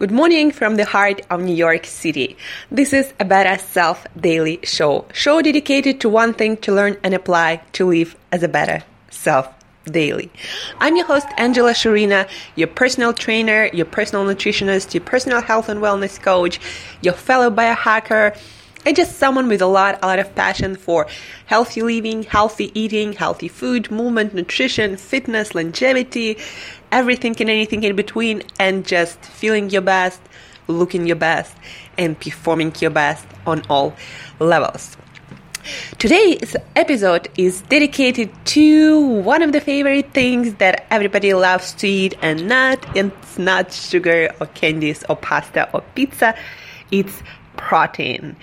Good morning from the heart of New York City. This is a Better Self Daily Show. Show dedicated to one thing to learn and apply to live as a better self daily. I'm your host, Angela Shurina, your personal trainer, your personal nutritionist, your personal health and wellness coach, your fellow biohacker, and just someone with a lot, a lot of passion for healthy living, healthy eating, healthy food, movement, nutrition, fitness, longevity, everything and anything in between, and just feeling your best, looking your best, and performing your best on all levels. Today's episode is dedicated to one of the favorite things that everybody loves to eat, and not it's not sugar or candies or pasta or pizza. It's protein.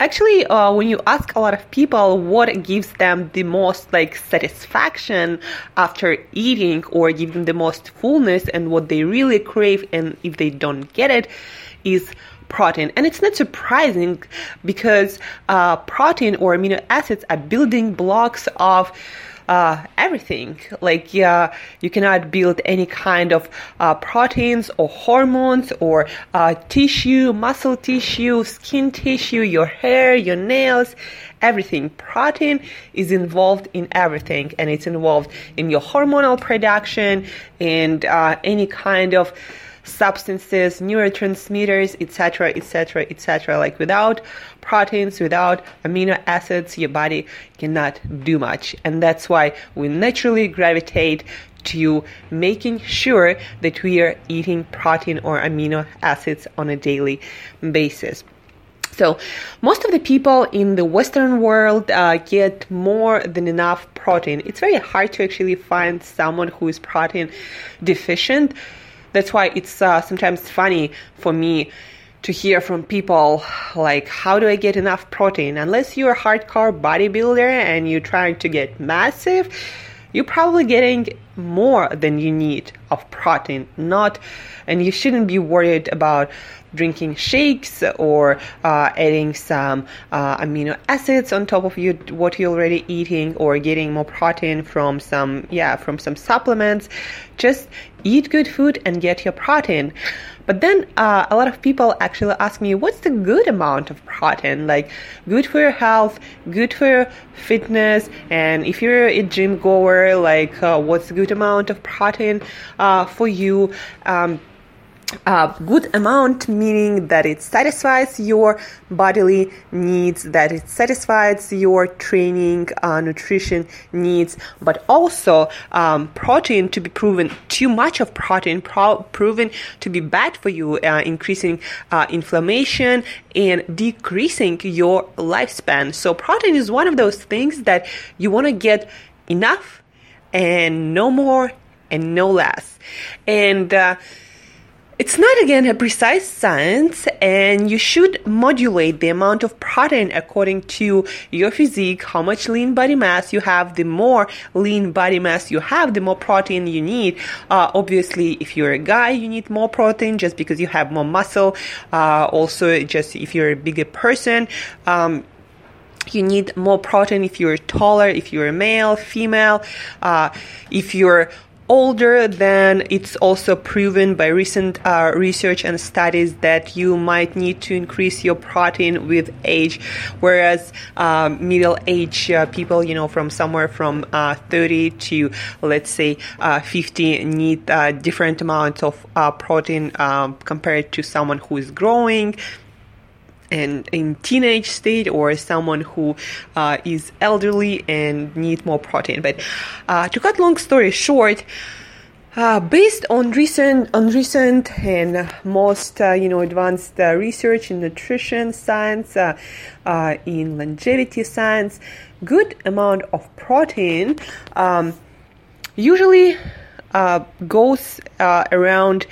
Actually, uh, when you ask a lot of people what gives them the most like satisfaction after eating or give them the most fullness and what they really crave, and if they don't get it, is protein. And it's not surprising because uh, protein or amino acids are building blocks of uh, everything. Like, yeah, you cannot build any kind of uh, proteins or hormones or uh, tissue, muscle tissue, skin tissue, your hair, your nails, everything. Protein is involved in everything, and it's involved in your hormonal production and uh, any kind of substances, neurotransmitters, etc., etc., etc. Like without proteins, without amino acids, your body cannot do much. And that's why we naturally gravitate to making sure that we are eating protein or amino acids on a daily basis. So, most of the people in the Western world uh, get more than enough protein. It's very hard to actually find someone who is protein deficient that's why it's uh, sometimes funny for me to hear from people like, how do I get enough protein? Unless you're a hardcore bodybuilder and you're trying to get massive, you're probably getting more than you need of protein, not, and you shouldn't be worried about drinking shakes or uh, adding some uh, amino acids on top of you what you're already eating or getting more protein from some yeah from some supplements. Just eat good food and get your protein. But then uh, a lot of people actually ask me what's the good amount of protein? Like good for your health good for your fitness and if you're a gym goer like uh, what's the good amount of protein uh, for you um, a good amount, meaning that it satisfies your bodily needs, that it satisfies your training, uh, nutrition needs, but also um, protein to be proven too much of protein, pro- proven to be bad for you, uh, increasing uh, inflammation and decreasing your lifespan. So, protein is one of those things that you want to get enough and no more and no less. And uh, it's not again a precise science, and you should modulate the amount of protein according to your physique, how much lean body mass you have. The more lean body mass you have, the more protein you need. Uh, obviously, if you're a guy, you need more protein just because you have more muscle. Uh, also, just if you're a bigger person, um, you need more protein if you're taller, if you're male, female, uh, if you're older, then it's also proven by recent uh, research and studies that you might need to increase your protein with age, whereas uh, middle age uh, people, you know, from somewhere from uh, 30 to let's say uh, 50 need different amounts of protein um, compared to someone who is growing and in teenage state or someone who uh, is elderly and need more protein. But uh, to cut long story short, uh, based on recent, on recent and most uh, you know advanced uh, research in nutrition science, uh, in longevity science, good amount of protein um, usually goes around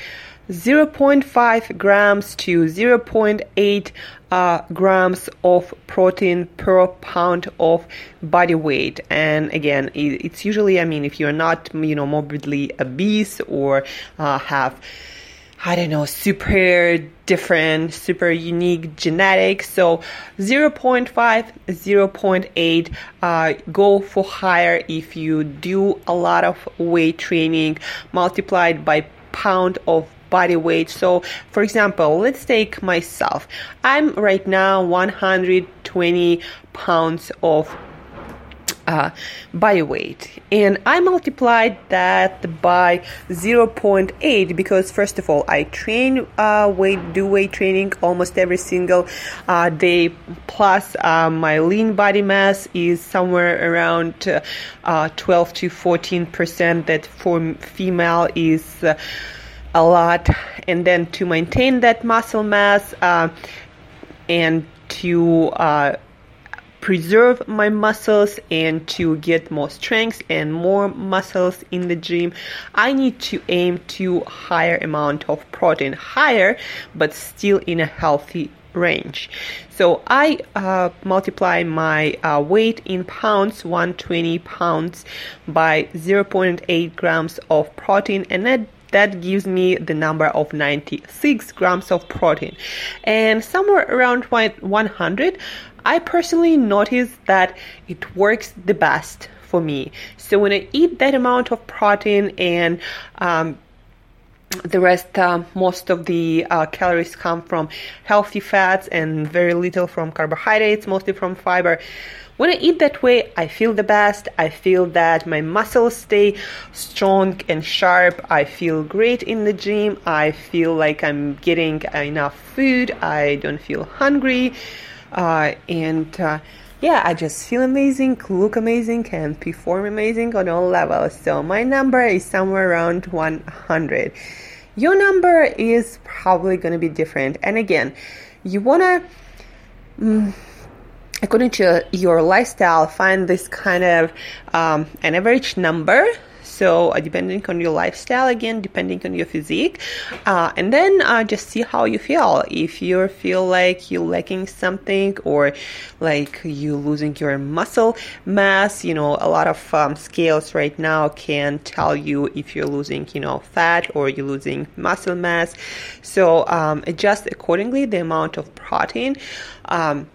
0.5 grams to 0.8 uh, grams of protein per pound of body weight. And again, it's usually, I mean, if you're not, you know, morbidly obese or uh, have I don't know, super different, super unique genetics. So 0.5, 0.8, uh, go for higher if you do a lot of weight training multiplied by pound of body weight. So, for example, let's take myself. I'm right now 120 pounds of uh, body weight and I multiplied that by 0.8 because first of all I train uh, weight do weight training almost every single uh, day plus uh, my lean body mass is somewhere around uh, 12 to 14 percent that for female is uh, a lot and then to maintain that muscle mass and to preserve my muscles and to get more strength and more muscles in the gym i need to aim to higher amount of protein higher but still in a healthy range. So i uh, multiply my uh, weight in pounds 120 pounds by 0.8 grams of protein and that that gives me the number of 96 grams of protein and somewhere around 100 I personally notice that it works the best for me. So when I eat that amount of protein and um, the rest, uh, most of the uh, calories come from healthy fats and very little from carbohydrates, mostly from fiber. When I eat that way, I feel the best. I feel that my muscles stay strong and sharp. I feel great in the gym. I feel like I'm getting enough food. I don't feel hungry. Uh, and uh, yeah, I just feel amazing, look amazing, and perform amazing on all levels. So my number is somewhere around 100. Your number is probably going to be different. And again, you want to. Mm, according to your lifestyle, find this kind of um, an average number so uh, depending on your lifestyle, again, depending on your physique, uh, and then uh, just see how you feel. If you feel like you're lacking something or like you're losing your muscle mass, you know, a lot of um, scales right now can tell you if you're losing, you know, fat or you're losing muscle mass. So um, adjust accordingly the amount of protein. Um,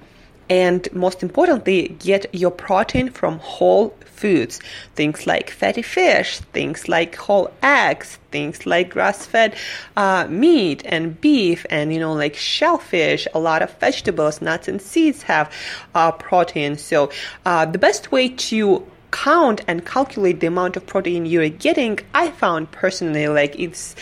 and most importantly, get your protein from whole foods. Things like fatty fish, things like whole eggs, things like grass-fed uh, meat and beef, and you know like shellfish. A lot of vegetables, nuts, and seeds have uh, protein. So uh, the best way to count and calculate the amount of protein you're getting, I found personally like it's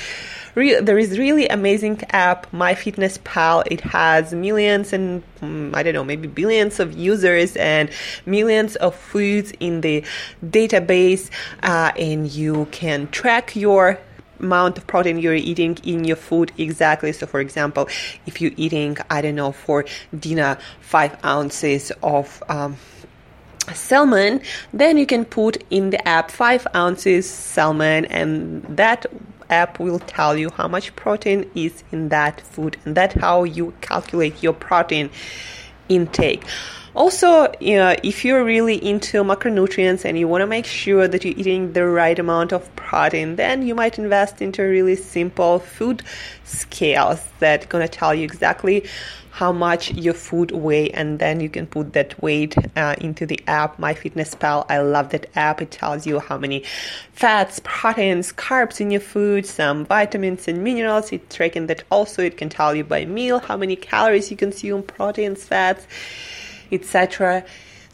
re- there is really amazing app, MyFitnessPal. It has millions and um, I don't know, maybe billions of users and millions of foods in the database, uh, and you can track your amount of protein you're eating in your food exactly. So, for example, if you're eating, I don't know, for dinner, five ounces of um, salmon, then you can put in the app five ounces salmon, and that app will tell you how much protein is in that food and that's how you calculate your protein intake also you know, if you're really into macronutrients and you want to make sure that you're eating the right amount of protein then you might invest into really simple food scales that going to tell you exactly how much your food weigh and then you can put that weight uh, into the app myfitnesspal. I love that app. It tells you how many fats proteins carbs in your food some vitamins and minerals. It's tracking that also. It can tell you by meal how many calories you consume proteins fats etc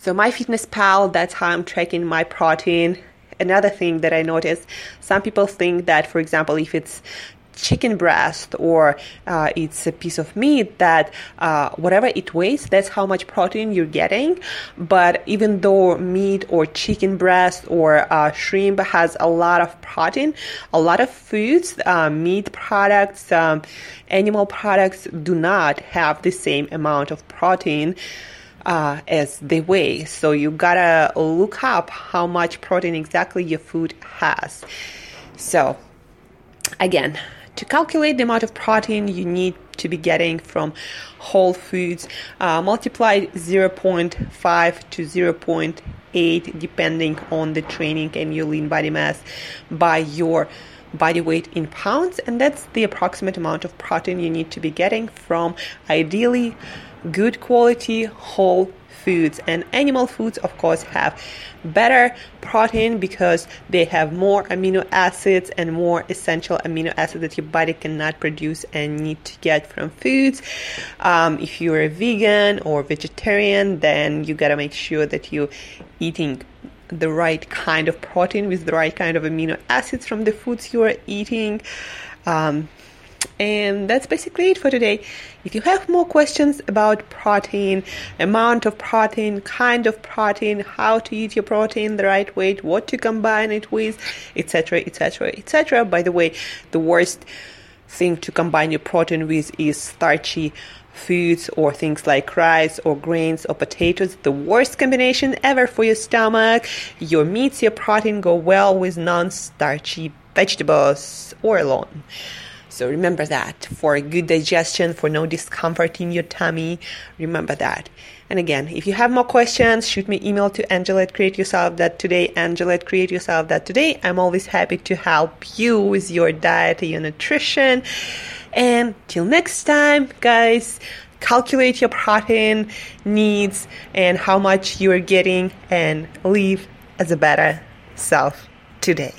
so myfitnesspal that's how i'm tracking my protein. Another thing that I noticed, some people think that, for example, if it's chicken breast or uh, it's a piece of meat that uh, whatever it weighs that's how much protein you're getting. But even though meat or chicken breast or uh, shrimp has a lot of protein a lot of foods uh, meat products um, animal products do not have the same amount of protein uh, as they weigh. So you gotta look up how much protein exactly your food has. So again, to calculate the amount of protein you need to be getting from whole foods, uh, multiply 0.5 to 0.8 depending on the training and your lean body mass by your body weight in pounds, and that's the approximate amount of protein you need to be getting from ideally good quality whole foods. And animal foods, of course, have better protein because they have more amino acids and more essential amino acids that your body cannot produce and need to get from foods. Um, if you're a vegan or vegetarian, then you gotta make sure that you're eating the right kind of protein with the right kind of amino acids from the foods you are eating. Um, and that's basically it for today. If you have more questions about protein, amount of protein, kind of protein, how to eat your protein the right way, what to combine it with, etc., etc., etc. By the way, the worst thing to combine your protein with is starchy foods or things like rice or grains or potatoes. The worst combination ever for your stomach. Your meats, your protein go well with non starchy vegetables or alone. So remember that for good digestion, for no discomfort in your tummy. Remember that. And again, if you have more questions, shoot me email to Angela at Create Yourself that today, Angela at Create Yourself that today. I'm always happy to help you with your diet, your nutrition. And till next time, guys, calculate your protein needs and how much you are getting and live as a better self today.